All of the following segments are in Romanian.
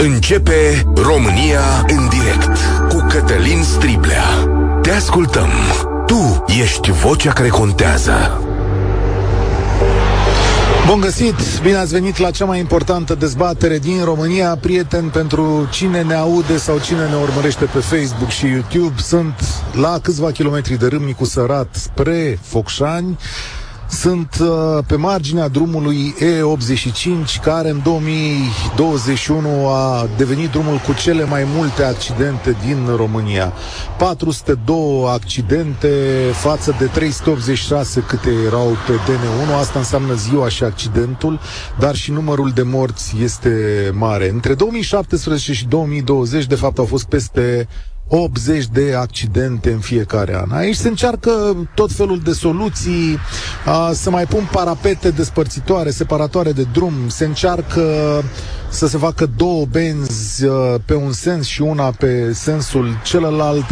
Începe România în direct cu Cătălin Striblea. Te ascultăm. Tu ești vocea care contează. Bun găsit! Bine ați venit la cea mai importantă dezbatere din România. Prieten, pentru cine ne aude sau cine ne urmărește pe Facebook și YouTube, sunt la câțiva kilometri de Râmnicu Sărat spre Focșani. Sunt uh, pe marginea drumului E85, care în 2021 a devenit drumul cu cele mai multe accidente din România. 402 accidente față de 386 câte erau pe DN1. Asta înseamnă ziua și accidentul, dar și numărul de morți este mare. Între 2017 și 2020, de fapt, au fost peste 80 de accidente în fiecare an. Aici se încearcă tot felul de soluții, a, să mai pun parapete despărțitoare, separatoare de drum, se încearcă să se facă două benzi pe un sens și una pe sensul celălalt.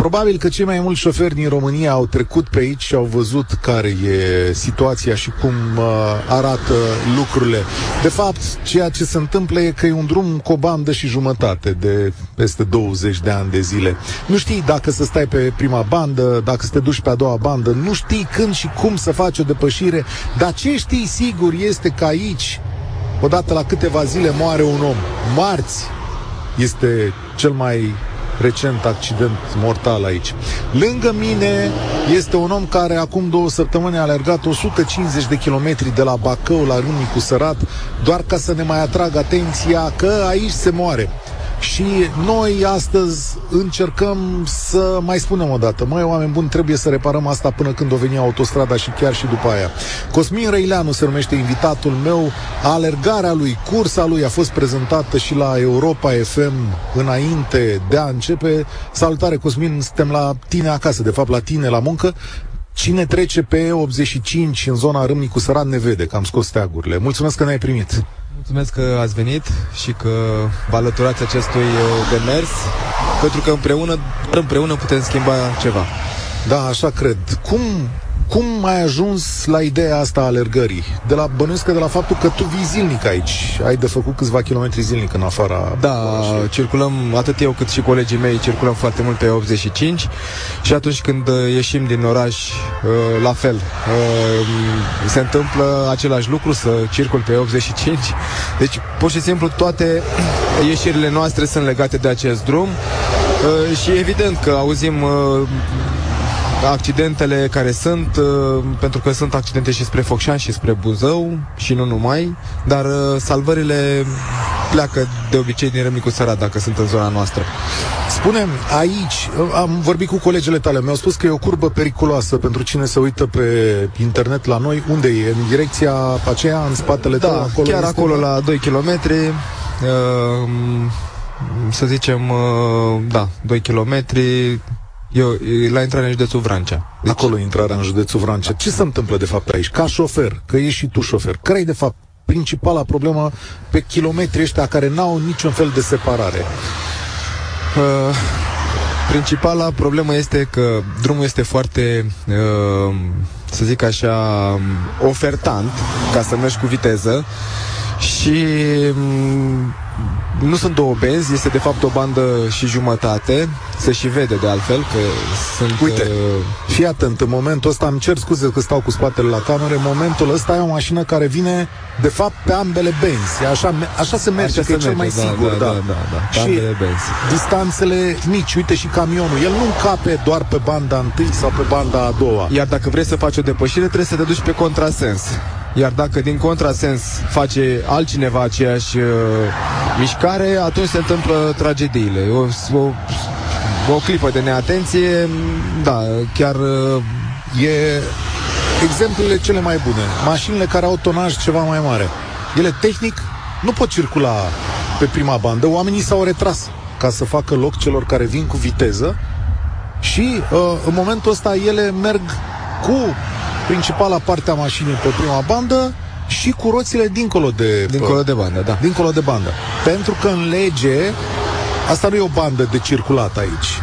Probabil că cei mai mulți șoferi din România au trecut pe aici și au văzut care e situația și cum uh, arată lucrurile. De fapt, ceea ce se întâmplă e că e un drum cu o bandă și jumătate de peste 20 de ani de zile. Nu știi dacă să stai pe prima bandă, dacă să te duci pe a doua bandă, nu știi când și cum să faci o depășire, dar ce știi sigur este că aici, odată la câteva zile, moare un om. Marți este cel mai recent accident mortal aici. Lângă mine este un om care acum două săptămâni a alergat 150 de kilometri de la Bacău la Râmnicu Sărat, doar ca să ne mai atragă atenția că aici se moare. Și noi astăzi încercăm să mai spunem o dată, măi, oameni buni, trebuie să reparăm asta până când o veni autostrada și chiar și după aia. Cosmin Răileanu se numește invitatul meu, alergarea lui, cursa lui a fost prezentată și la Europa FM înainte de a începe. Salutare, Cosmin, suntem la tine acasă, de fapt la tine la muncă. Cine trece pe 85 în zona Râmnicu Sărat ne vede, că am scos steagurile. Mulțumesc că ne-ai primit. Mulțumesc că ați venit și că vă alăturați acestui uh, demers, pentru că împreună, împreună putem schimba ceva. Da, așa cred. Cum cum ai ajuns la ideea asta a alergării? De la bănuiesc că de la faptul că tu vii zilnic aici. Ai de făcut câțiva kilometri zilnic în afara Da, orașului. circulăm, atât eu cât și colegii mei, circulăm foarte mult pe 85 și atunci când uh, ieșim din oraș, uh, la fel, uh, se întâmplă același lucru, să circul pe 85. Deci, pur și simplu, toate ieșirile noastre sunt legate de acest drum și evident că auzim accidentele care sunt, uh, pentru că sunt accidente și spre Focșani și spre Buzău și nu numai, dar uh, salvările pleacă de obicei din Râmnicu Sărat dacă sunt în zona noastră. Spunem, aici, am vorbit cu colegele tale, mi-au spus că e o curbă periculoasă pentru cine se uită pe internet la noi. Unde e? În direcția aceea, în spatele da, tău? Acolo chiar acolo, la 2 km, uh, să zicem, uh, da, 2 km, eu, la intrarea în județul Vrancea. Deci... Acolo intrarea în județul Vrancea. Ce se întâmplă de fapt aici? Ca șofer, că ești și tu șofer, care e de fapt principala problemă pe kilometri ăștia care n-au niciun fel de separare? Uh, principala problemă este că drumul este foarte, uh, să zic așa, ofertant ca să mergi cu viteză și um, nu sunt două benzi, este de fapt o bandă și jumătate. Se și vede de altfel că sunt... Uite, uh... fii atent, în momentul ăsta, îmi cer scuze că stau cu spatele la cameră, în momentul ăsta e o mașină care vine, de fapt, pe ambele benzi. Așa, așa se merge, așa că se e merge, cel mai da, sigur, da. da. da, da, da și ambele benzi. distanțele mici, uite și camionul, el nu încape doar pe banda întâi sau pe banda a doua. Iar dacă vrei să faci o depășire, trebuie să te duci pe contrasens. Iar dacă din contrasens face altcineva aceeași uh, mișcare, atunci se întâmplă tragediile. O, o, o clipă de neatenție, da, chiar uh, e exemplele cele mai bune. Mașinile care au tonaj ceva mai mare. Ele tehnic nu pot circula pe prima bandă. Oamenii s-au retras ca să facă loc celor care vin cu viteză și uh, în momentul ăsta ele merg cu principala parte a mașinii pe prima bandă și cu roțile dincolo de... Dincolo de bandă, da. Dincolo de bandă. Pentru că în lege, asta nu e o bandă de circulat aici.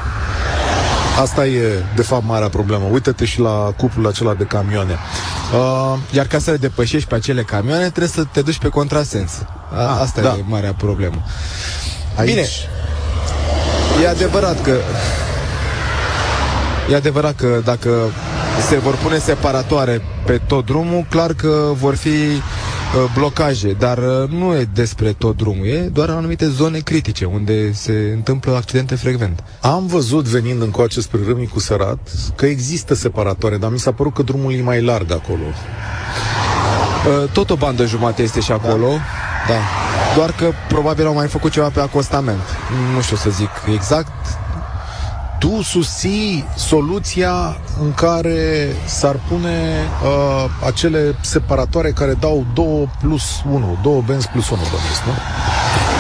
Asta e, de fapt, marea problemă. Uită-te și la cuplul acela de camioane. Uh, Iar ca să le depășești pe acele camioane, trebuie să te duci pe contrasens. A, ah, asta da. e marea problemă. Aici... Bine, e adevărat că E adevărat că dacă se vor pune separatoare pe tot drumul, clar că vor fi uh, blocaje, dar uh, nu e despre tot drumul, e doar anumite zone critice unde se întâmplă accidente frecvent. Am văzut venind încoace spre Râmnicu Sărat că există separatoare, dar mi s-a părut că drumul e mai larg acolo. Uh, tot o bandă jumate este și acolo, da. da. Doar că probabil au mai făcut ceva pe acostament. Nu știu să zic exact, tu susții soluția în care s-ar pune uh, acele separatoare care dau 2 plus 1, 2 benzi plus 1, bănesc, nu?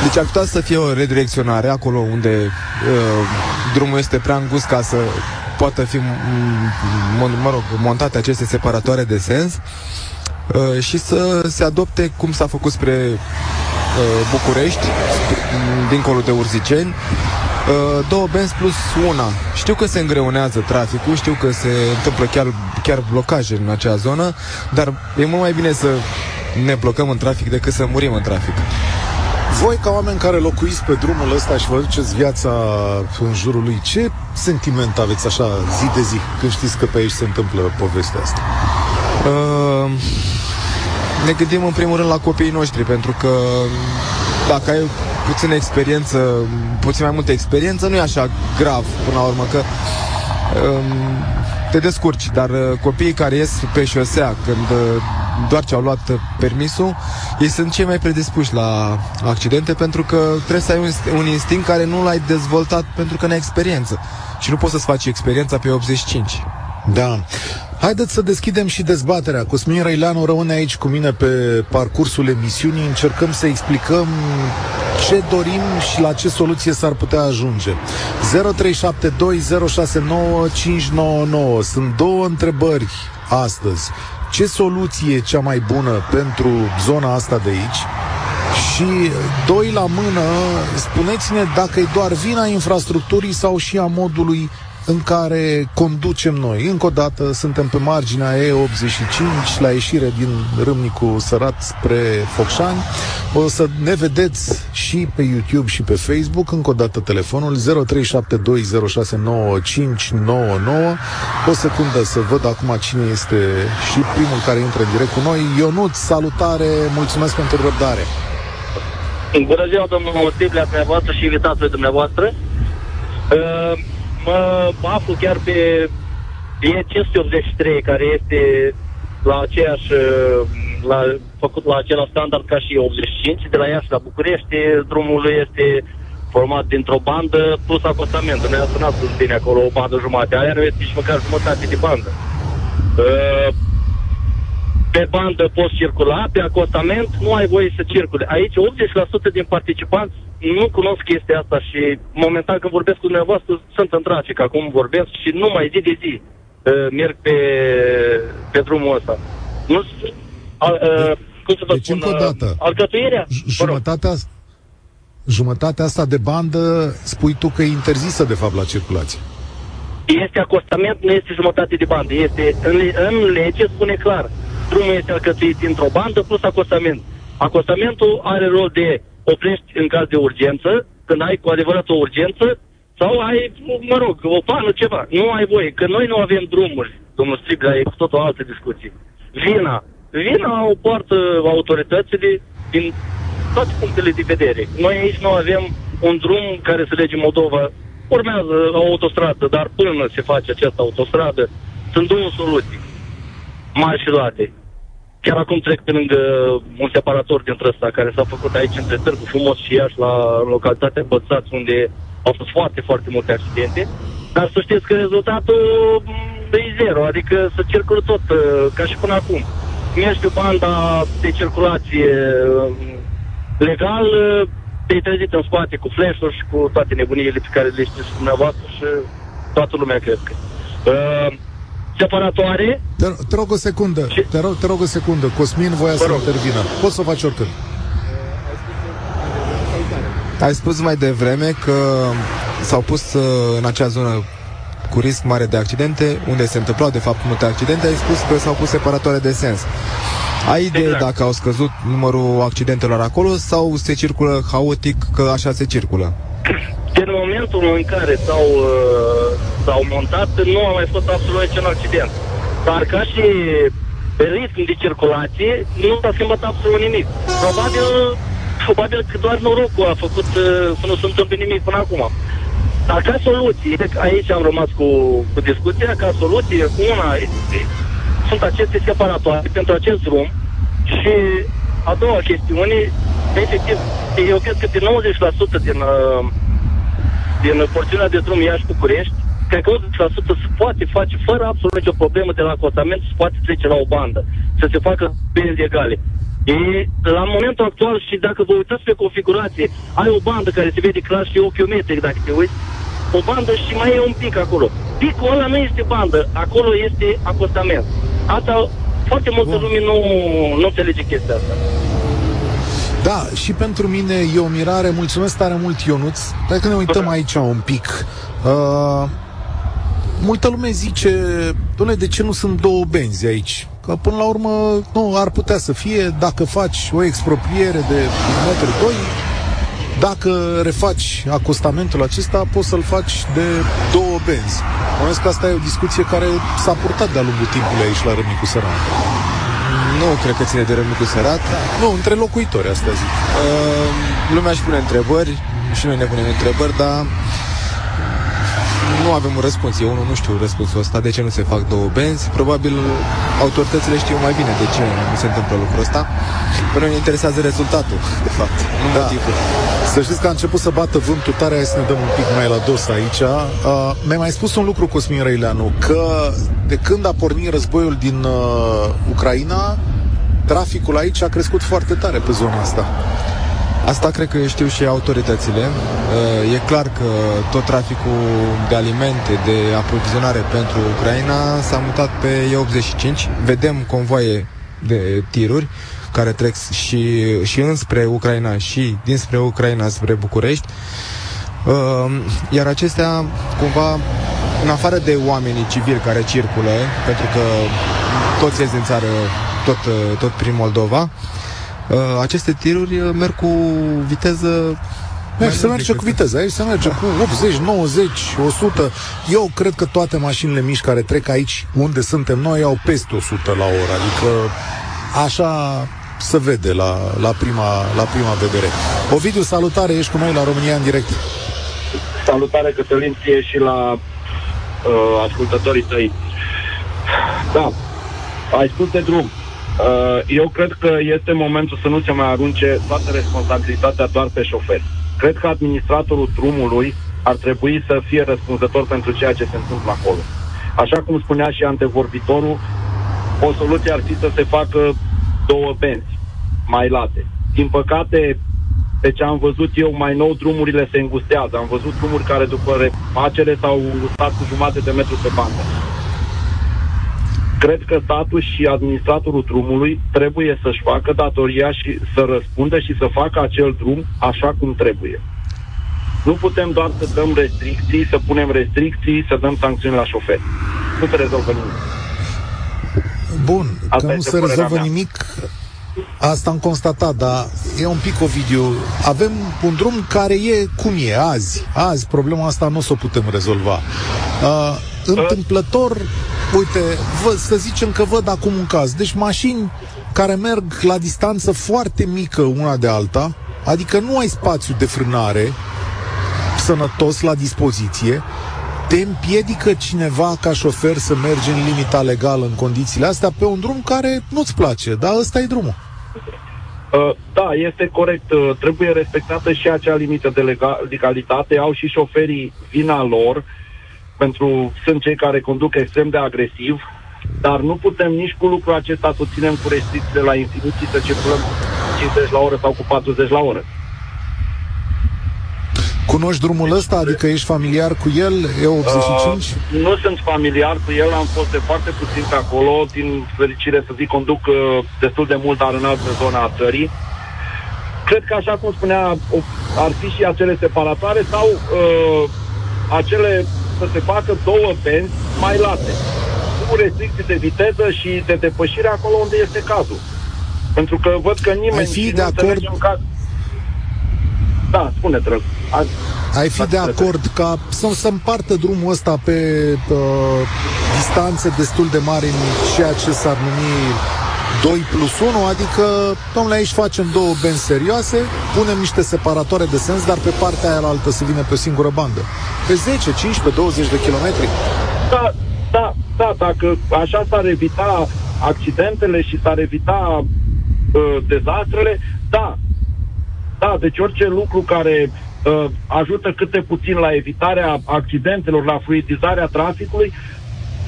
Deci ar putea să fie o redirecționare acolo unde uh, drumul este prea îngust ca să poată fi, mă rog, montate aceste separatoare de sens uh, și să se adopte cum s-a făcut spre uh, București, dincolo de Urziceni, Uh, două benzi plus una. Știu că se îngreunează traficul, știu că se întâmplă chiar, chiar blocaje în acea zonă, dar e mult mai bine să ne blocăm în trafic decât să murim în trafic. Voi, ca oameni care locuiți pe drumul ăsta și vă duceți viața în jurul lui, ce sentiment aveți așa zi de zi când știți că pe aici se întâmplă povestea asta? Uh, ne gândim în primul rând la copiii noștri, pentru că dacă ai puțină experiență, puțin mai multă experiență, nu e așa grav până la urmă, că um, te descurci, dar uh, copiii care ies pe șosea când uh, doar ce au luat uh, permisul, ei sunt cei mai predispuși la accidente pentru că trebuie să ai un, un instinct care nu l-ai dezvoltat pentru că nu ai experiență. Și nu poți să-ți faci experiența pe 85. Da. Haideți să deschidem și dezbaterea. Cosmin Răileanu rămâne aici cu mine pe parcursul emisiunii. Încercăm să explicăm ce dorim și la ce soluție s-ar putea ajunge. 0372069599. Sunt două întrebări astăzi. Ce soluție e cea mai bună pentru zona asta de aici? Și doi la mână, spuneți-ne dacă e doar vina infrastructurii sau și a modului în care conducem noi. Încă o dată suntem pe marginea E85 la ieșire din Râmnicu Sărat spre Focșani. O să ne vedeți și pe YouTube și pe Facebook. Încă o dată telefonul 0372069599. O secundă să văd acum cine este și primul care intră în direct cu noi. Ionut, salutare, mulțumesc pentru răbdare. Bună ziua, domnul Stiblea, dumneavoastră și invitații dumneavoastră. Uh, mă aflu chiar pe E583, care este la aceeași, la, făcut la același standard ca și 85, de la Iași la București, drumul este format dintr-o bandă plus acostament. Ne-a sunat bine acolo o bandă jumate, aia nu este nici măcar jumătate de bandă. Uh, pe bandă poți circula, pe acostament nu ai voie să circule. Aici 80% din participanți nu cunosc chestia asta și momentan când vorbesc cu dumneavoastră sunt în trafic. Acum vorbesc și nu mai zi de zi uh, merg pe, pe drumul ăsta. Nu, uh, cum să vă deci, spun, încă o dată, alcătuirea... Jumătatea, jumătatea asta de bandă spui tu că e interzisă de fapt la circulație. Este acostament, nu este jumătate de bandă. Este, în, în lege spune clar, drumul este alcătuit dintr-o bandă plus acostament. Acostamentul are rol de oprești în caz de urgență, când ai cu adevărat o urgență, sau ai, mă rog, o pană, ceva. Nu ai voie, că noi nu avem drumuri, domnul Striga, e cu tot o altă discuție. Vina. Vina o poartă autoritățile din toate punctele de vedere. Noi aici nu avem un drum care să lege Moldova. Urmează o autostradă, dar până se face această autostradă, sunt două soluții mari și luate. Chiar acum trec pe lângă un separator dintre ăsta care s-a făcut aici între Târgu Frumos și Iași la localitatea Bățați unde au fost foarte, foarte multe accidente. Dar să știți că rezultatul mm, e zero, adică să circulă tot uh, ca și până acum. Mergi pe banda de circulație uh, legal, uh, te-ai trezit în spate cu flash și cu toate nebuniile pe care le știți dumneavoastră și toată lumea cred că. Uh, separatoare. Te, te rog o secundă, și... te, rog, te rog o secundă. Cosmin voia Vă să rog. intervină. Poți să o faci oricând. Ai spus mai devreme că s-au pus uh, în acea zonă cu risc mare de accidente, unde se întâmplau de fapt multe accidente, ai spus că s-au pus separatoare de sens. Ai idee exact. dacă au scăzut numărul accidentelor acolo sau se circulă haotic că așa se circulă? Din momentul în care s-au, uh, s-au montat, nu a mai fost absolut niciun accident. Dar ca și risc de circulație, nu s-a schimbat absolut nimic. Probabil, probabil că doar norocul a făcut uh, să nu se întâmple nimic până acum. Dar ca soluție, aici am rămas cu, cu discuția, ca soluție, una, sunt aceste separatoare pentru acest drum și a doua chestiune, efectiv, eu cred că de 90% din, uh, din porțiunea de drum Iași-București, cred că 80% se poate face fără absolut nicio problemă de la acostament, se poate trece la o bandă, să se facă benzi egale. E, la momentul actual și dacă vă uitați pe configurație, ai o bandă care se vede clar și ochiometric dacă te uiți, o bandă și mai e un pic acolo. Picul ăla nu este bandă, acolo este acostament. Asta foarte multă Bun. lume nu, nu înțelege chestia asta. Da, și pentru mine e o mirare. Mulțumesc tare mult, Ionuț. Dacă ne uităm aici un pic, uh, multă lume zice, doamne, de ce nu sunt două benzi aici? Că până la urmă, nu, ar putea să fie, dacă faci o expropriere de 1,2 dacă refaci acostamentul acesta, poți să-l faci de două benzi. Mă că asta e o discuție care s-a purtat de-a lungul timpului aici la Râmnicu Sărat. Nu cred că ține de Râmnicu Sărat. Nu, între locuitori, asta zic. Uh, lumea își pune întrebări și noi ne punem întrebări, dar nu avem un răspuns. Eu nu, nu știu răspunsul ăsta, de ce nu se fac două benzi. Probabil autoritățile știu mai bine de ce nu se întâmplă lucrul ăsta. Pe noi ne interesează rezultatul, de fapt, nu da. motivul. Să știți că a început să bată vântul tare, hai să ne dăm un pic mai la dos aici. Uh, mi-a mai spus un lucru Cosmin Răileanu, că de când a pornit războiul din uh, Ucraina, traficul aici a crescut foarte tare pe zona asta. Asta cred că știu și autoritățile. Uh, e clar că tot traficul de alimente, de aprovizionare pentru Ucraina s-a mutat pe E85. Vedem convoaie de tiruri care trec și, și înspre Ucraina și dinspre Ucraina spre București. Uh, iar acestea, cumva, în afară de oamenii civili care circulă, pentru că toți ies din țară tot, tot prin Moldova, uh, aceste tiruri uh, merg cu viteză Aici se merge cu viteză, aici se merge cu 80, 90, 100. Eu cred că toate mașinile mici care trec aici, unde suntem noi, au peste 100 la oră. Adică așa se vede la, la, prima, la prima vedere. Ovidiu, salutare, ești cu noi la România în direct. Salutare, Cătălin, ție și la uh, ascultătorii tăi. Da, ai spus de drum. Uh, eu cred că este momentul să nu se mai arunce toată responsabilitatea doar pe șofer. Cred că administratorul drumului ar trebui să fie răspunzător pentru ceea ce se întâmplă acolo. Așa cum spunea și antevorbitorul, o soluție ar fi să se facă două benzi mai late. Din păcate, pe ce am văzut eu mai nou, drumurile se îngustează. Am văzut drumuri care după refacere s-au îngustat cu jumate de metru pe bandă. Cred că statul și administratorul drumului trebuie să-și facă datoria și să răspundă și să facă acel drum așa cum trebuie. Nu putem doar să dăm restricții, să punem restricții, să dăm sancțiuni la șoferi. Nu se rezolvă nimic. Bun, Asta că nu se rezolvă nimic, Asta am constatat, dar e un pic Ovidiu. Avem un drum care e cum e azi. Azi problema asta nu o să o putem rezolva. Uh, întâmplător, uite, vă, să zicem că văd acum un caz. Deci mașini care merg la distanță foarte mică una de alta, adică nu ai spațiu de frânare sănătos la dispoziție, te împiedică cineva ca șofer să mergi în limita legală în condițiile astea pe un drum care nu-ți place, dar ăsta e drumul. Uh, da, este corect. Uh, trebuie respectată și acea limită de legalitate. Au și șoferii vina lor, pentru sunt cei care conduc extrem de agresiv, dar nu putem nici cu lucrul acesta să ținem cu restricții la instituții să circulăm 50 la oră sau cu 40 la oră. Cunoști drumul ăsta? Adică ești familiar cu el? E 85? Uh, nu sunt familiar cu el, am fost de foarte puțin pe acolo, din fericire să zic, conduc uh, destul de mult, dar în altă zona a țării. Cred că, așa cum spunea, ar fi și acele separatoare sau uh, acele să se facă două benzi mai late, cu restricții de viteză și de depășire acolo unde este cazul. Pentru că văd că nimeni Ai fi și de nu acord- înțelegem Ca... Da, spune-te, rog. A- Ai fi de acord ca să se împartă drumul ăsta pe uh, distanțe destul de mari în ceea ce s-ar numi 2 plus 1, adică, domnule, aici facem două benzi serioase, punem niște separatoare de sens, dar pe partea aia la altă să vină pe o singură bandă. Pe 10, 15, 20 de kilometri. Da, da, da, dacă așa s-ar evita accidentele și s-ar evita uh, dezastrele, da. Da, deci orice lucru care uh, ajută câte puțin la evitarea accidentelor, la fluidizarea traficului,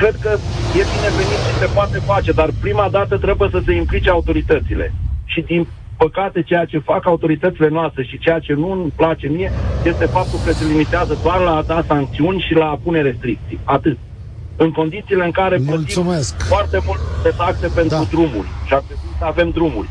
cred că e binevenit și se poate face, dar prima dată trebuie să se implice autoritățile. Și din păcate ceea ce fac autoritățile noastre și ceea ce nu îmi place mie este faptul că se limitează doar la a da sancțiuni și la a pune restricții. Atât. În condițiile în care plătim Mulțumesc. foarte mult de taxe pentru Da. drumuri și ar trebui să avem drumuri.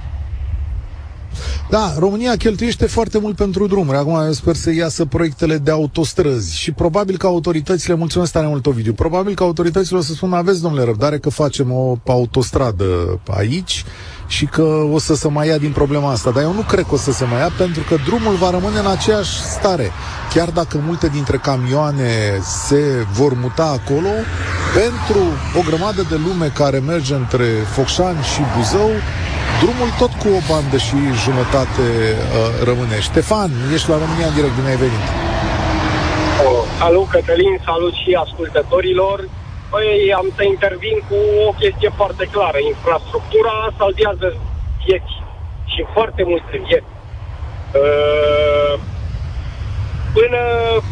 Da, România cheltuiește foarte mult pentru drumuri. Acum eu sper să iasă proiectele de autostrăzi și probabil că autoritățile, mulțumesc tare mult Ovidiu, probabil că autoritățile o să spună aveți, domnule, răbdare că facem o autostradă aici și că o să se mai ia din problema asta. Dar eu nu cred că o să se mai ia pentru că drumul va rămâne în aceeași stare. Chiar dacă multe dintre camioane se vor muta acolo, pentru o grămadă de lume care merge între Focșani și Buzău, Drumul tot cu o bandă și jumătate uh, rămâne. Ștefan, ești la România în direct, bine ai venit. Oh, salut Cătălin, salut și ascultătorilor. Păi am să intervin cu o chestie foarte clară. Infrastructura salvează vieți și foarte multe vieți. Uh, Până,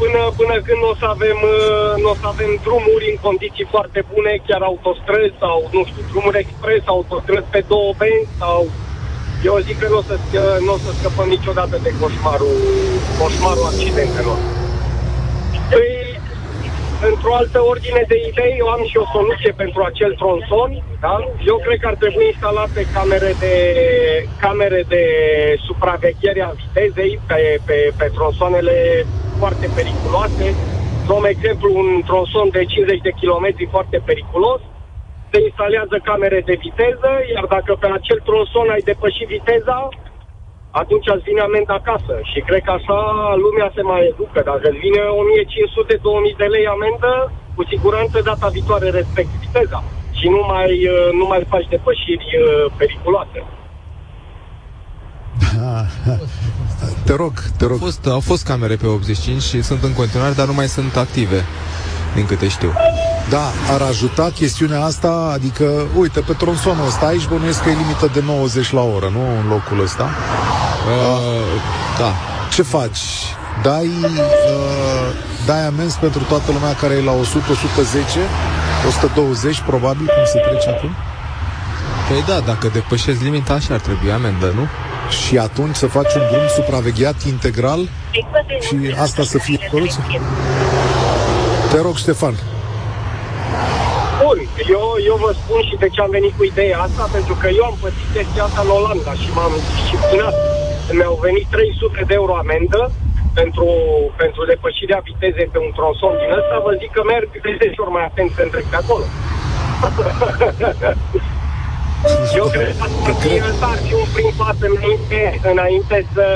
până, până când o să avem, uh, n-o să avem drumuri în condiții foarte bune, chiar autostrăzi sau, nu știu, drumuri expres, autostrăzi pe două benzi sau... Eu zic că nu o să, scă- n-o să scăpăm niciodată de coșmarul, coșmarul accidentelor. Păi, într-o altă ordine de idei, eu am și o soluție pentru acel tronson. Da? Eu cred că ar trebui instalate camere de, camere de supraveghere a vitezei pe, pe, pe tronsoanele foarte periculoase. Luăm exemplu un tronson de 50 de km foarte periculos, se instalează camere de viteză, iar dacă pe acel tronson ai depășit viteza, atunci îți vine amenda acasă. Și cred că așa lumea se mai educă. Dacă îți vine 1500-2000 de lei amendă, cu siguranță data viitoare respecti viteza. Și nu mai, uh, nu mai faci depășiri uh, periculoase. Te rog, te rog. Au fost, au fost camere pe 85 și sunt în continuare, dar nu mai sunt active, din câte știu. Da, ar ajuta chestiunea asta, adică, uite, pe tronsonul ăsta aici bănuiesc că e limită de 90 la oră, nu în locul ăsta. Uh, da. Ce faci? Dai, uh, dai amenzi pentru toată lumea care e la 100, 110, 120 probabil, cum se trece acum? Păi da, dacă depășesc limita, așa ar trebui amendă, nu? Și atunci să faci un drum supravegheat integral și asta să fie soluția? Te rog, Ștefan. Bun, eu, eu vă spun și de ce am venit cu ideea asta, pentru că eu am pățit chestia asta în Olanda și m-am disciplinat. Mi-au venit 300 de euro amendă pentru, pentru depășirea vitezei pe un tronson din ăsta, vă zic că merg de 10 ori mai atent când trec pe acolo. Eu cred că asta ar fi, ăsta ar fi un prim pas înainte, înainte să,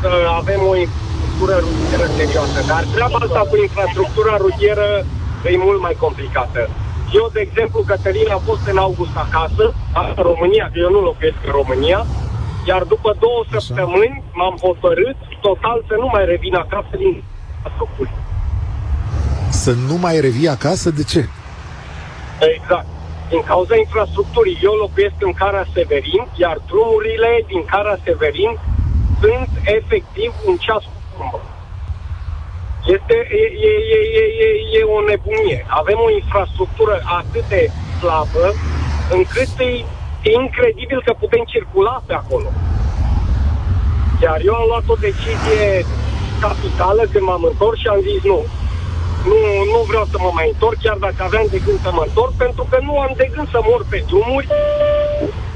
să avem o infrastructură rutieră serioasă. Dar treaba asta cu infrastructura rutieră e mult mai complicată. Eu, de exemplu, Cătălin, am fost în august acasă, în România, că eu nu locuiesc în România, iar după două Așa. săptămâni m-am hotărât total să nu mai revin acasă din infrastructură. Să nu mai revii acasă? De ce? Exact. Din cauza infrastructurii, eu locuiesc în Cara Severin, iar drumurile din Cara Severin sunt efectiv un ceas cu curbă. Este e, e, e, e, e, e o nebunie. Avem o infrastructură atât de slabă încât e, e incredibil că putem circula pe acolo. Iar eu am luat o decizie capitală când m-am întors și am zis nu. Nu, nu vreau să mă mai întorc, chiar dacă aveam de gând să mă întorc, pentru că nu am de gând să mor pe drumuri,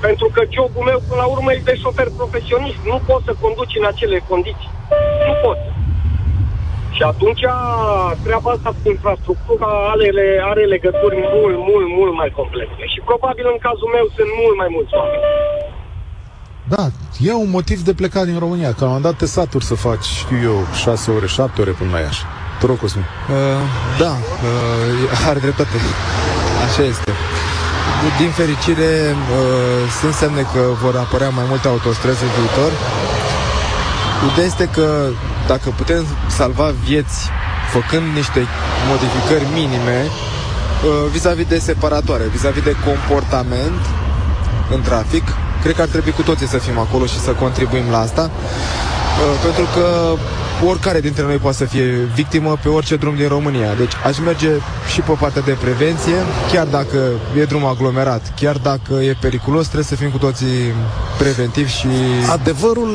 pentru că jobul meu, până la urmă, e de șofer profesionist. Nu pot să conduci în acele condiții. Nu pot. Și atunci treaba asta cu infrastructura are, are legături mult, mult, mult mai complexe. Și probabil în cazul meu sunt mult mai mulți oameni. Da, e un motiv de plecat din România, că am dat te saturi să faci, știu eu, 6 ore, 7 ore până la Iași. Te rog, Cosmin. Uh, da, uh, are dreptate. Așa este. Din fericire, uh, sunt semne că vor apărea mai multe autostrăzi în viitor. Ideea este că dacă putem salva vieți făcând niște modificări minime uh, vis-a-vis de separatoare, vis-a-vis de comportament în trafic, cred că ar trebui cu toții să fim acolo și să contribuim la asta, uh, pentru că oricare dintre noi poate să fie victimă pe orice drum din România. Deci aș merge și pe partea de prevenție, chiar dacă e drum aglomerat, chiar dacă e periculos, trebuie să fim cu toții preventivi și... Adevărul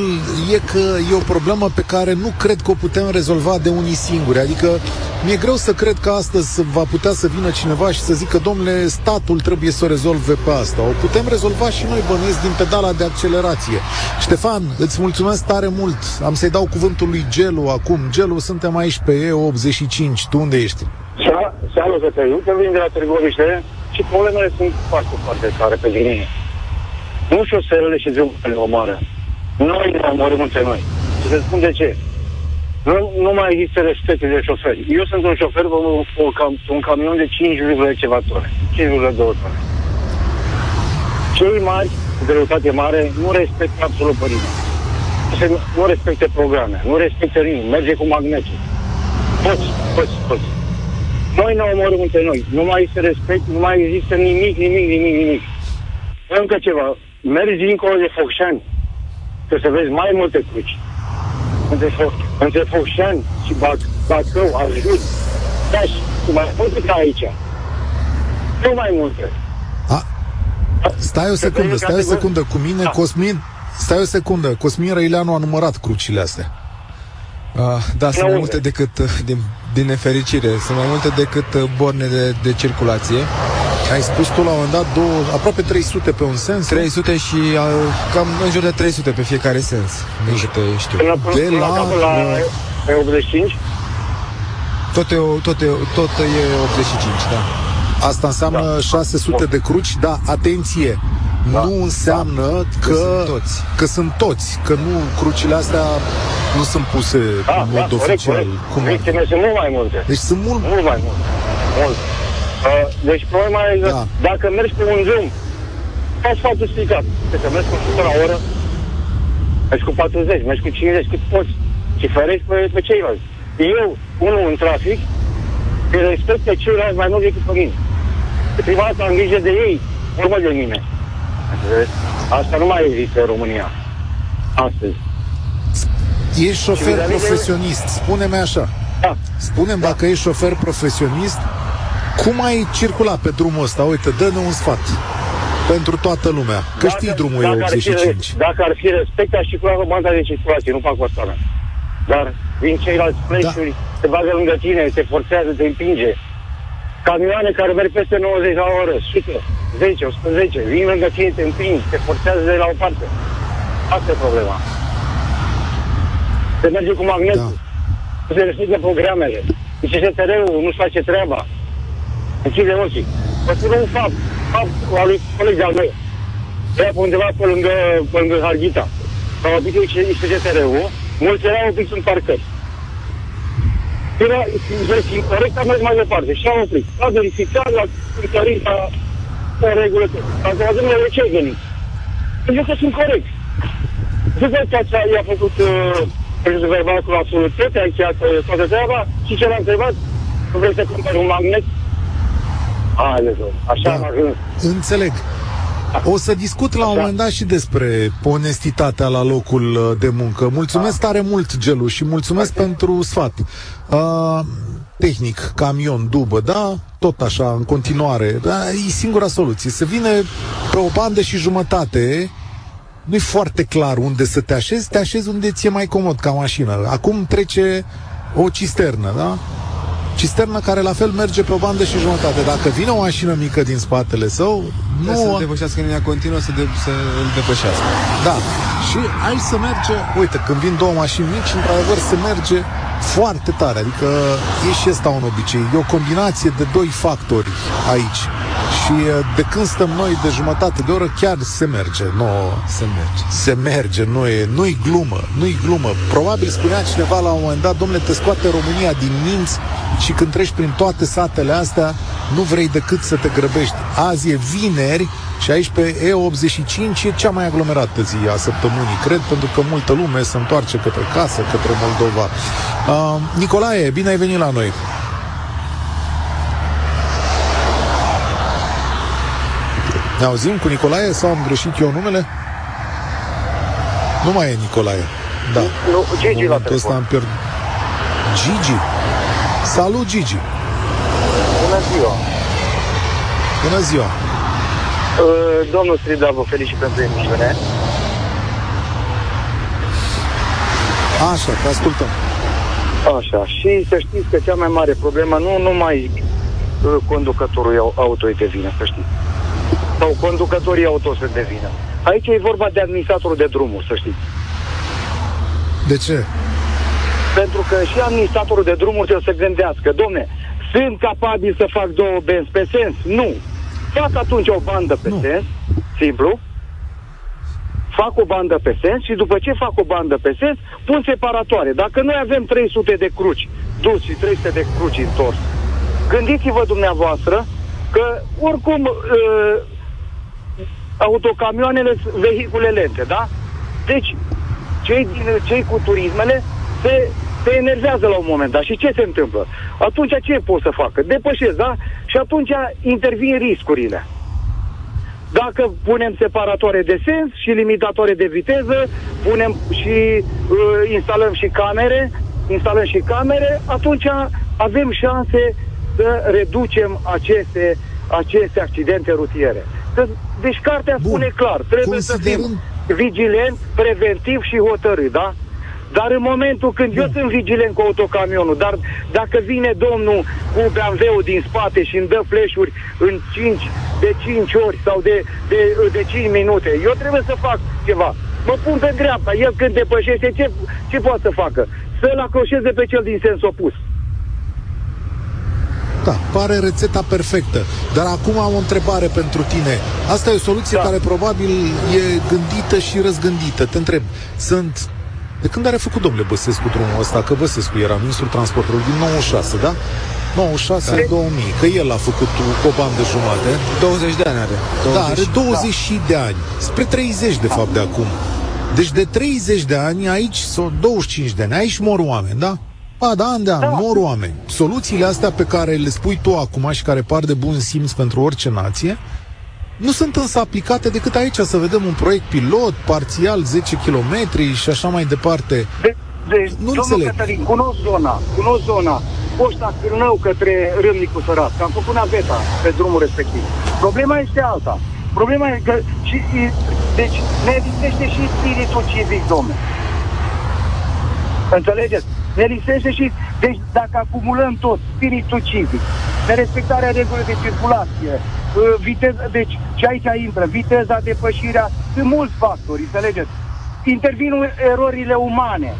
e că e o problemă pe care nu cred că o putem rezolva de unii singuri. Adică mi-e greu să cred că astăzi va putea să vină cineva și să zică, domnule, statul trebuie să o rezolve pe asta. O putem rezolva și noi, bănuiesc, din pedala de accelerație. Ștefan, îți mulțumesc tare mult. Am să-i dau cuvântul lui Gelu acum. Gelu, suntem aici pe E85. Tu unde ești? Salut, Cătălin. Eu vin de la Târgoviște și problemele sunt foarte, foarte tare pe linie. Nu șoselele și drumurile omoară. Noi ne omorâm între noi. Și să spun de ce. Nu, nu mai există respect de șoferi. Eu sunt un șofer pe un, un, cam, un camion de 5, ceva tone. 5,2 tone. Cei mari, cu greutate mare, nu respectă absolut pe nimeni. Se, nu respectă programe, nu respectă nimic. Merge cu magnetul. Toți, toți, toți. Noi ne omorâm între noi. Nu mai este respect, nu mai există nimic, nimic, nimic, nimic. Încă ceva. Mergi dincolo de Focșani, că să vezi mai multe cruci. Între, Fo- între Focșani și Bac- Bacău, ajut. Da, și mai multe ca aici. Nu mai multe. A, stai o secundă, stai o secundă. Cu mine, Da. Cosmin, stai o secundă. Cosmin Răileanu a numărat crucile astea. Uh, da, sunt mai unde? multe decât, uh, din, din nefericire, sunt mai multe decât uh, borne de, de circulație. Ai spus tu la un moment dat două, aproape 300 pe un sens? 300 și uh, cam în jur de 300 pe fiecare sens. Nu câte știu. Până, până, De până la- la, capăt, la pe 85, Tot e, o- tot, e, tot e 85, da. Asta înseamnă Da. 600 de cruci, da, atenție. Da. Nu înseamnă că, sunt toți. că sunt toți, că nu crucile astea nu sunt puse da, în mod da, corect, oficial. corect. Cum ar- Victime sunt mult mai multe. Deci sunt mult Mult mai mult. Mult. Uh, deci problema e că Da. dacă mergi pe un drum, ca sfatul stricat, că să mergi cu 100 la oră, mergi cu 40, mergi cu 50, cât poți. Și ferești pe, pe ceilalți. Eu, unul în trafic, îi respect pe ceilalți mai mult decât pe mine. Că prima dată am grijă de ei, urmă de mine. Înțelegi? Asta nu mai există în România. Astăzi. Ești șofer vis-a-vis de- profesionist, spune-mi așa. Da. Spune-mi dacă ești șofer profesionist, cum ai circulat pe drumul ăsta? Uite, dă-ne un sfat pentru toată lumea. Că știi drumul e dacă ar, fi, 85. dacă ar fi respect, aș circula pe banda de circulație, nu fac asta. Dar vin ceilalți fleșuri, da. se bagă lângă tine, te forțează, te împinge. Camioane care merg peste 90 la oră, 100, 10, 110, vin lângă tine, te împingi, te forțează de la o parte. Asta e problema. Se merge cu magnetul. Da. Nu se respectă programele. Deci CSTR-ul nu-și face treaba. Închide ochii. Vă spun un fapt. Fapt al lui coleg de-al meu. Era pe undeva pe lângă, pe lângă Harghita. S-au oprit CSTR-ul. Mulți erau opriți în parcări. Era deci, incorrect, am mers mai departe și am oprit. A verificat, la cântărit, la în regulă. Am zis, domnule, de ce ai venit? Pentru că sunt corect. După ce ați- i-a făcut uh, procesul verbal cu absolutate, a încheiat uh, toată treaba și ce l-a întrebat? Nu vrei să cumperi un magnet? Haide, așa Da. am ajuns. Înțeleg. O să discut la un Așa. moment dat și despre onestitatea la locul uh, de muncă. Mulțumesc tare mult, Gelu, și mulțumesc pentru sfat. Uh, tehnic, camion, dubă, da? Tot așa, în continuare. Da, e singura soluție. Să vină pe o bandă și jumătate, nu-i foarte clar unde să te așezi, te așezi unde ți-e mai comod ca mașină. Acum trece o cisternă, da? Cisternă care la fel merge pe o bandă și jumătate. Dacă vine o mașină mică din spatele său, Nu... nu... Să depășească în linia continuă, să, de, să îl depășească. Da. Și aici să merge, uite, când vin două mașini mici, într-adevăr se merge foarte tare. Adică e și ăsta un obicei. E o combinație de doi factori aici. Și Și uh, de când stăm noi de jumătate de oră, chiar se merge. Nu, Se merge. se merge, nu e, nu-i glumă, nu-i glumă. Probabil spunea cineva la un moment dat, domnule, te scoate România din minți și când treci prin toate satele astea, nu vrei decât să te grăbești. Azi e vineri și aici pe E85 e cea mai aglomerată zi a săptămânii, cred, pentru că multă lume se întoarce către casă, către Moldova. Uh, Nicolae, bine ai venit la noi. Ne auzim cu Nicolae sau am greșit eu numele? Nu mai e Nicolae. Da. Nu, Gigi la Momentul ăsta telefon. am pierdut. Gigi. Salut, Gigi. Bună ziua. Bună ziua. Uh, Domnul Strida, vă felicit pentru emisiune. Așa, te ascultăm. Așa, și să știți că cea mai mare problemă nu numai uh, conducătorul au- auto e de vină, să știți. Sau conducătorii auto sunt de vină. Aici e vorba de administratorul de drumuri, să știți. De ce? Pentru că și administratorul de drumuri trebuie să gândească, domne, sunt capabil să fac două benzi pe sens? Nu. Fac atunci o bandă pe Nu. sens, simplu, fac o bandă pe sens și după ce fac o bandă pe sens, pun separatoare. Dacă noi avem 300 de cruci dus și 300 de cruci întors, gândiți-vă dumneavoastră că oricum uh, autocamioanele sunt vehicule lente, da? Deci, cei, din, cei cu turismele se, se enervează la un moment dat. Și ce se întâmplă? Atunci ce pot să facă? Depășesc, da? Și atunci intervin riscurile. Dacă punem separatoare de sens și limitatoare de viteză, punem și uh, instalăm și camere, instalăm și camere, atunci avem șanse să reducem aceste, aceste accidente rutiere. Că- Deci cartea Bun. spune clar, trebuie să fim Considerând- vigilent, preventiv și hotărât, da? Dar în momentul când eu sunt vigilent cu autocamionul, dar dacă vine domnul cu BMW-ul din spate și îmi dă flash-uri în 5, de 5 ori sau de, de, de 5 minute, eu trebuie să fac ceva. Mă pun pe dreapta, el când depășește, ce, ce poate să facă? Să-l acroșeze pe cel din sens opus. Da, pare rețeta perfectă. Dar acum am o întrebare pentru tine. Asta e o soluție Da. care probabil e gândită și răzgândită. Te întreb, sunt... De când are făcut domnule Băsescu drumul ăsta? Că Băsescu era ministrul transportului din 96, da? 96-2000, că el a făcut cu o bandă jumate. 20 de ani are. Da, are 20 și de ani. Spre 30 de fapt de acum. Deci de 30 de ani aici, sau 25 de ani, aici mor oameni, da? Ba, da, an de an, Da. mor oameni. Soluțiile astea pe care le spui tu acum și care par de bun simț pentru orice nație, nu sunt însă aplicate decât aici, să vedem un proiect pilot, parțial, 10 km și așa mai departe. De, deci, Nu domnul înțeleg. Cătălin, cunosc zona, cunosc zona, poșta Cârnău către Râmnicu Sărat, că am făcut naveta pe drumul respectiv. Problema este alta. Problema e că și, și, deci ne lipsește și spiritul civic, domnule. Înțelegeți? Ne lipsește și, deci dacă acumulăm tot, spiritul civic, nerespectarea regulilor de circulație, uh, viteza, deci și aici intră, viteza, depășirea, sunt mulți factori, înțelegeți? Intervin erorile umane,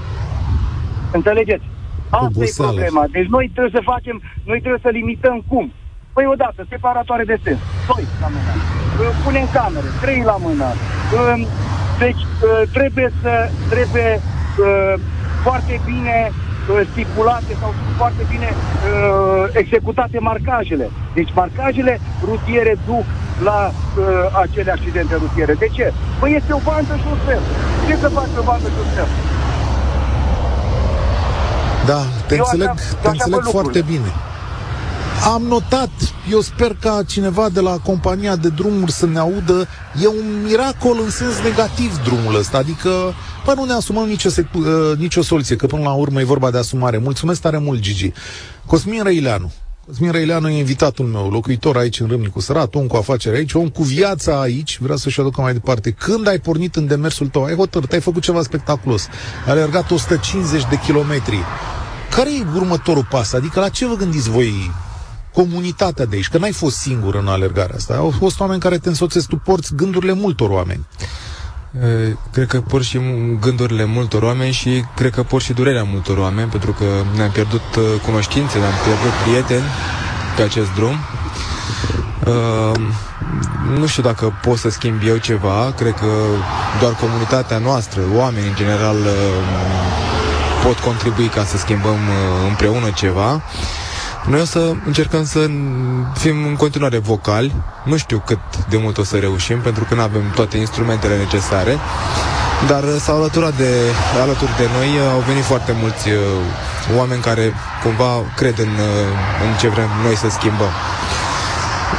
înțelegeți? Asta e Oboseală. problema. Deci noi trebuie să facem, noi trebuie să limităm cum? Păi odată, separatoare de sens, doi la mână, Uh, punem camere, trei la mână, Uh, deci uh, trebuie să, trebuie uh, foarte bine uh, stipulate sau foarte bine uh, executate marcajele. Deci marcajele rutiere duc la uh, acele accidente rutiere. De ce? Păi este o bandă și un fel. Ce să faci o bandă și un fel? Da, te Eu înțeleg, așa- te așa înțeleg văd foarte lucrurile. bine. Am notat, eu sper ca cineva de la compania de drumuri să ne audă, e un miracol în sens negativ drumul ăsta, adică bă, nu ne asumăm nicio, sec- uh, nicio soluție, că până la urmă e vorba de asumare. Mulțumesc tare mult, Gigi. Cosmin Răileanu. Cosmin Răileanu e invitatul meu, locuitor aici în Râmnicu Sărat, om cu afaceri aici, om cu viața aici, vreau să-și aducă mai departe. Când ai pornit în demersul tău, ai hotărât, ai făcut ceva spectaculos, ai alergat 150 de kilometri, care e următorul pas? Adică la ce vă gândiți voi comunitatea de aici? Că n-ai fost singur în alergarea asta. Au fost oameni care te însoțesc, tu porți gândurile multor oameni. E, Cred că por și gândurile multor oameni și cred că por și durerea multor oameni, pentru că ne-am pierdut uh, cunoștințe, ne-am pierdut prieteni pe acest drum. Uh, nu știu dacă pot să schimb eu ceva, cred că doar comunitatea noastră, oamenii în general, uh, pot contribui ca să schimbăm uh, împreună ceva. Noi o să încercăm să fim în continuare vocali. Nu știu cât de mult o să reușim, pentru că nu avem toate instrumentele necesare. Dar uh, s-au alăturat de, alături de noi, uh, au venit foarte mulți uh, oameni care cumva cred în, uh, în ce vrem noi să schimbăm.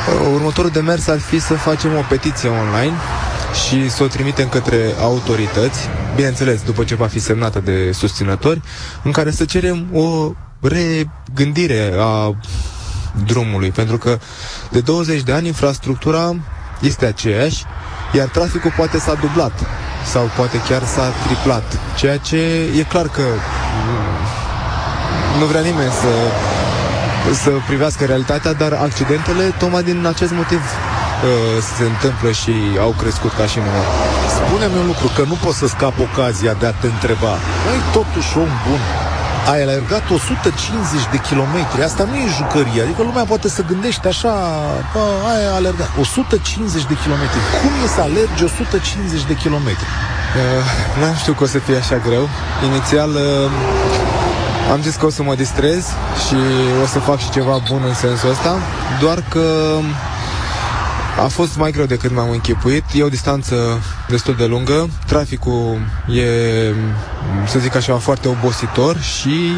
Uh, următorul demers ar fi să facem o petiție online și să o trimitem către autorități, bineînțeles, după ce va fi semnată de susținători, în care să cerem o regândire a drumului, pentru că de 20 de ani infrastructura este aceeași, iar traficul poate s-a dublat sau poate chiar s-a triplat, ceea ce e clar că nu vrea nimeni să să privească realitatea, dar accidentele, tocmai din acest motiv, uh, se întâmplă și au crescut ca și număr. Spune-mi un lucru, că nu pot să scap ocazia de a te întreba. Ai totuși om bun. Ai alergat 150 de kilometri. Asta nu e jucărie. Adică lumea poate să gândește așa, bă, ai alergat 150 de kilometri. Cum e să alergi 150 de kilometri? Uh, n-am știut că o să fie așa greu. Inițial uh, am zis că o să mă distrez și o să fac și ceva bun în sensul ăsta, doar că a fost mai greu decât m-am închipuit. E o distanță destul de lungă. Traficul e, să zic așa, foarte obositor și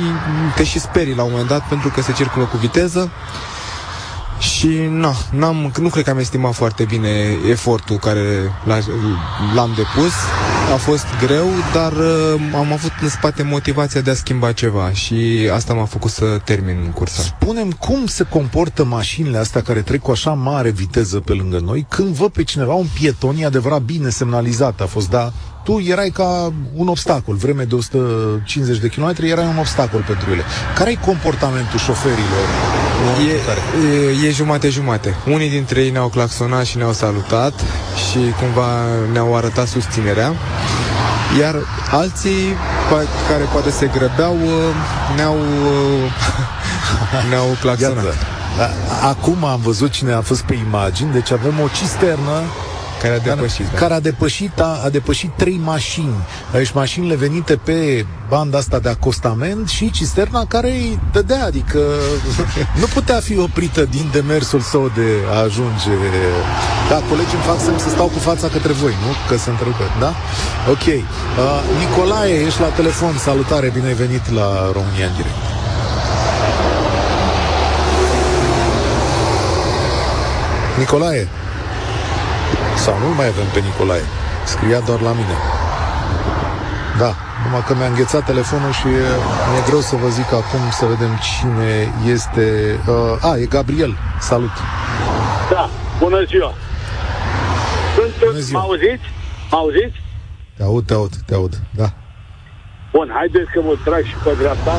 te și sperii la un moment dat pentru că se circulă cu viteză. Și na, n-am, nu cred că am estimat foarte bine efortul care l-am depus. A fost greu, dar uh, am avut în spate motivația de a schimba ceva și asta m-a făcut să termin cursa. Spunem cum se comportă mașinile astea care trec cu așa mare viteză pe lângă noi când văd pe cineva un pieton, e adevărat bine semnalizat a fost, da, tu erai ca un obstacol. Vreme de 150 de kilometri erai un obstacol pentru ele. Care e comportamentul șoferilor? E, e, e jumate-jumate. Unii dintre ei ne-au claxonat și ne-au salutat și cumva ne-au arătat susținerea. Iar alții care poate se grăbeau ne-au, ne-au claxonat. Iată. Acum am văzut cine a fost pe imagini, deci avem o cisternă care a depășit, da. care a depășit, a, a depășit trei mașini. Deci mașinile venite pe banda asta de acostament și cisterna care îi dădea, adică nu putea fi oprită din demersul său de a ajunge. Da, colegii îmi fac semn să stau cu fața către voi, nu? Că se întrerupe, da? Ok. Uh, Nicolae, ești la telefon. Salutare, bine ai venit la România în direct. Nicolae. Sau nu mai avem pe Nicolae. Scria doar la mine. Da, numai că mi-a înghețat telefonul și e, mi-e greu să vă zic acum să vedem cine este... Uh, a, e Gabriel. Salut! Da, bună ziua! Sunt, bună ziua. mă auziți? Mă auziți? Te aud, te aud, te aud, da. Bun, haideți că mă trag și pe dreapta.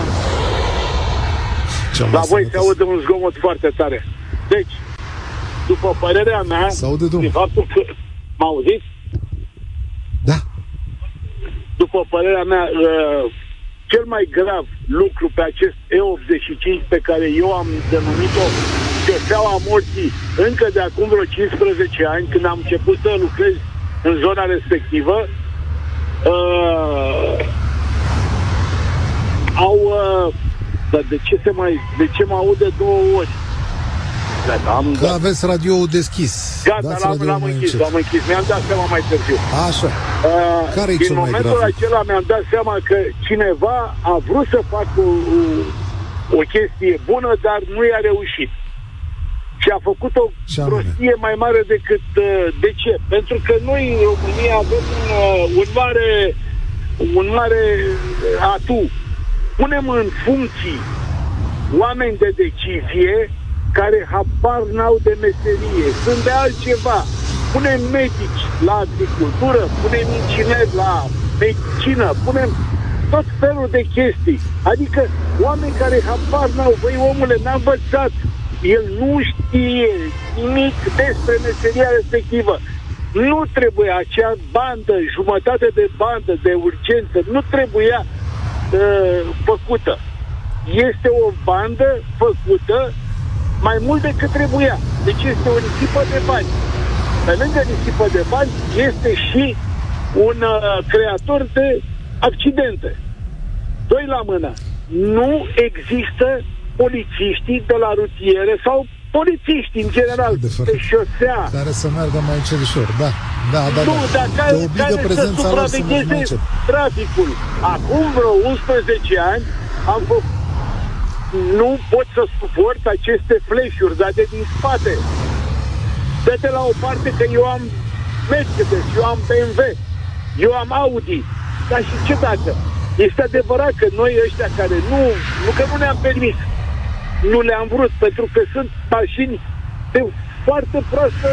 La voi se aude un zgomot foarte tare. Deci, după părerea mea, S-aude, de faptul că... Mă auziți? Da. După părerea mea, uh, cel mai grav lucru pe acest E85 pe care eu am denumit-o șoseaua morții încă de acum vreo 15 ani, când am început să lucrez în zona respectivă, uh, au... Uh, dar de ce se mai... De ce mă aude două ori? Gata, am Că dat. aveți radioul deschis. Gata, l-am, l-am închis, l-am închis. Mi-am dat seama mai târziu. Așa. Uh, care e cel mai momentul grav? acela mi-am dat seama că cineva a vrut să facă o, o chestie bună, dar nu i-a reușit. Și a făcut o prostie mai mare decât... Uh, de ce? Pentru că noi în România avem un, uh, un mare un mare atu. Punem în funcții oameni de decizie care habar n-au de meserie, sunt de altceva. Punem medici la agricultură, punem ingineri la medicină, punem tot felul de chestii. Adică oameni care habar n-au, băi omule, n-a învățat, el nu știe nimic despre meseria respectivă. Nu trebuie acea bandă, jumătate de bandă de urgență, nu trebuia uh, făcută. Este o bandă făcută mai mult decât trebuia. Deci este o risipă de bani. Pe lângă risipă de bani, este și un uh, creator de accidente. Doi la mână. Nu există polițiștii de la rutiere sau polițiști în general de, pe șosea. Care să meargă mai ușor, da. Da, da, nu, da. dar care, care să supravegheze traficul. Acum vreo 11 ani am făcut nu pot să suport aceste flash-uri date din spate. Dă-te la o parte că eu am Mercedes, eu am BMW, eu am Audi. Dar și ce dacă? Este adevărat că noi ăștia care nu, nu că nu ne-am permis, nu le-am vrut, pentru că sunt mașini de foarte proastă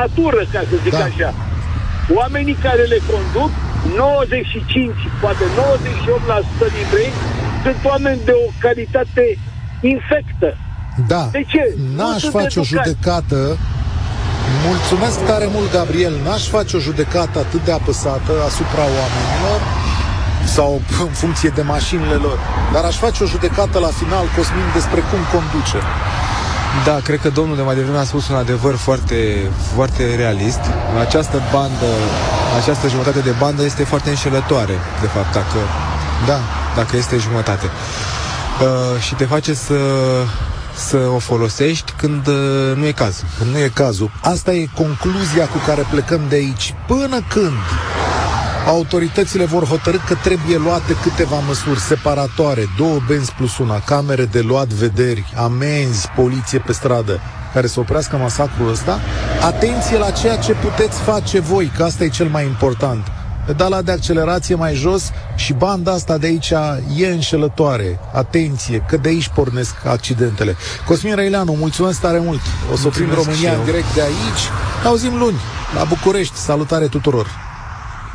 natură, ca să zic da. așa. Oamenii care le conduc, 95, poate 98% dintre ei, sunt oameni de o calitate infectă. Da. De ce? N-aș face o judecată Mulțumesc tare mult, Gabriel. N-aș face o judecată atât de apăsată asupra oamenilor sau în funcție de mașinile lor. Dar aș face o judecată la final, Cosmin, despre cum conduce. Da, cred că domnul de mai devreme a spus un adevăr foarte, foarte realist. Această bandă, această jumătate de bandă este foarte înșelătoare, de fapt, dacă, da. Dacă este jumătate. Uh, și te face să să o folosești când uh, nu e cazul. Când nu e cazul. Asta e concluzia cu care plecăm de aici. Până când autoritățile vor hotărâ că trebuie luate câteva măsuri separatoare, două benzi plus una, camere de luat vederi, amenzi, poliție pe stradă, care să oprească masacrul ăsta, atenție la ceea ce puteți face voi, că asta e cel mai important. Pedala de accelerație mai jos și banda asta de aici e înșelătoare. Atenție, că de aici pornesc accidentele. Cosmin Răileanu, mulțumesc tare mult. O să oprim România în direct de aici. Auzim luni, la București. Salutare tuturor!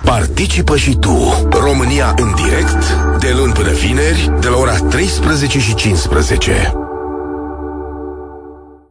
Participă și tu, România în direct, de luni până vineri, de la ora 13 și 15.